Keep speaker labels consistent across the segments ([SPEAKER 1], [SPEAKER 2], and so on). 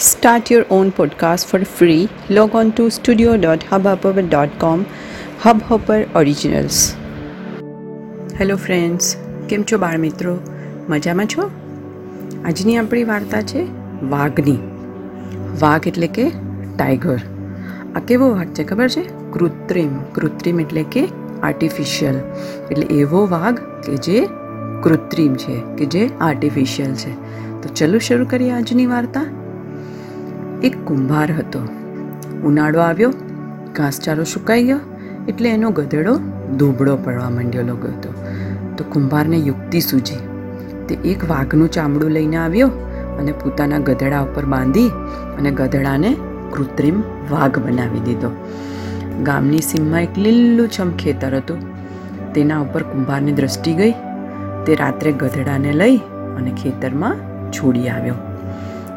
[SPEAKER 1] Start your own podcast for free. Log on to studio.hubhopper.com. Hubhopper Originals. Hello friends કેમ છો બાળ મિત્રો? મજામાં છો? આજની આપણી વાર્તા છે વાઘની. વાઘ એટલે કે ટાઈગર આ કેવો વાઘ છે ખબર છે? કૃત્રિમ. કૃત્રિમ એટલે કે આર્ટિફિશિયલ એટલે એવો વાઘ કે જે કૃત્રિમ છે, કે જે આર્ટિફિશિયલ છે. તો ચલો શરૂ કરીએ આજની વાર્તા. એક કુંભાર હતો. ઉનાળો આવ્યો, ઘાસચારો સુકાઈ ગયો, એટલે એનો ગધેડો ધોબળો પડવા માંડ્યો હતો તો કુંભારને યુક્તિ સૂજી. તે એક વાઘનું ચામડું લઈને આવ્યો અને પોતાના ગધેડા ઉપર બાંધી અને ગધેડાને કૃત્રિમ વાઘ બનાવી દીધો. ગામની સીમમાં એક લીલુંછમ ખેતર હતું. તેના ઉપર કુંભારની દ્રષ્ટિ ગઈ. તે રાત્રે ગધેડાને લઈ અને ખેતરમાં છોડી આવ્યો.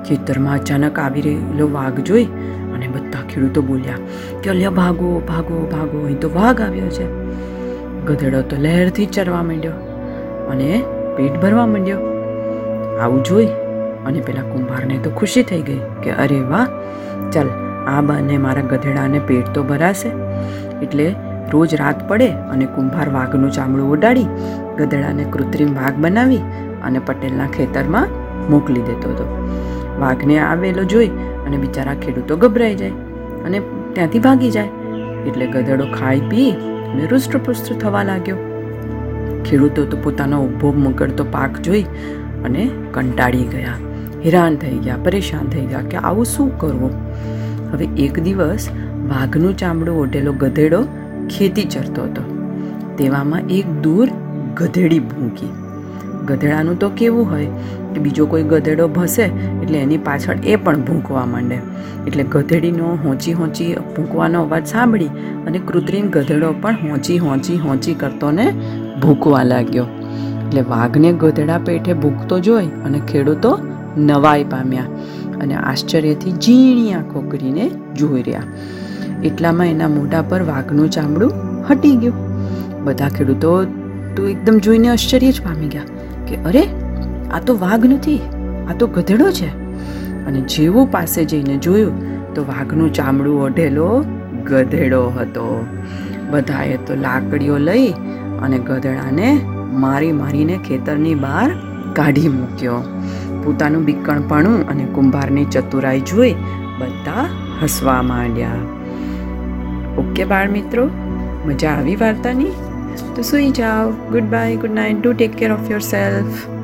[SPEAKER 1] ખેતરમાં અચાનક આવી રહેલો વાઘ જોઈ અને બધા ખેડૂતો બોલ્યા કે અલ્યા, ભાગો ભાગો ભાગો, અહીં તો વાઘ આવ્યો છે. ગધેડો તો લહેરથી ચરવા માંડ્યો અને પેટ ભરવા માંડ્યો. આવું જોઈ અને પેલા કુંભારને તો ખુશી થઈ ગઈ કે અરે વાહ, ચાલ, આ બાને મારા ગધેડાને પેટ તો ભરાશે. એટલે રોજ રાત પડે અને કુંભાર વાઘનું ચામડું ઓડાડી ગધેડાને કૃત્રિમ વાઘ બનાવી અને પટેલના ખેતરમાં મોકલી દેતો હતો. વાઘને આવેલો જોઈ અને બિચારા ખેડૂતો ગભરાઈ જાય અને ત્યાંથી ભાગી જાય. એટલે ગધેડો ખાઈ પી અને રુષ્ટપુષ્ટ થવા લાગ્યો. ખેડૂતો તો પોતાનો ઊભો મગડતો પાક જોઈ અને કંટાળી ગયા. હેરાન થઈ ગયા, પરેશાન થઈ ગયા કે આવું શું કરવું? હવે એક દિવસ વાઘનું ચામડું ઓઢેલો ગધેડો ખેતી ચરતો હતો. તેવામાં એક દૂર ગધેડી ભૂંકી. ગધેડાનું તો કેવું હોય કે બીજો કોઈ ગધેડો ભસે એટલે એની પાછળ એ પણ ભૂંકવા માંડે. એટલે ગધેડીનો હોંચી હોંચી ભૂંકવાનો અવાજ સાંભળી અને કૃત્રિમ ગધેડો પણ હોંચી હોંચી હોંચી કરતો ને ભૂંકવા લાગ્યો. એટલે વાઘને ગધેડા પેઠે ભૂંકતો જોઈ અને ખેડૂતો નવાઈ પામ્યા અને આશ્ચર્યથી ઝીણી આંખો કરીને જોઈ રહ્યા. એટલામાં એના મોઢા પર વાઘનું ચામડું હટી ગયું. બધા ખેડૂતો તો એકદમ જોઈને આશ્ચર્ય જ પામી ગયા. કે, અરે, આ તો વાઘ નથી આ તો ગધેડો છે. અને જેવું પાસે જઈને જોયું, તો વાઘનું ચામડું ઓઢેલો ગધેડો હતો. બધાએ તો લાકડીઓ લઈ અને ગધેડાને મારી મારીને ખેતરની બહાર કાઢી મૂક્યો. પોતાનું બીકણપણું અને કુંભારની ચતુરાઈ જોઈ બધા હસવા માંડ્યા. ઓકે બાળ મિત્રો, મજા આવી વાર્તાની? તો સુઈ જાઓ. Good bye good night do take care of yourself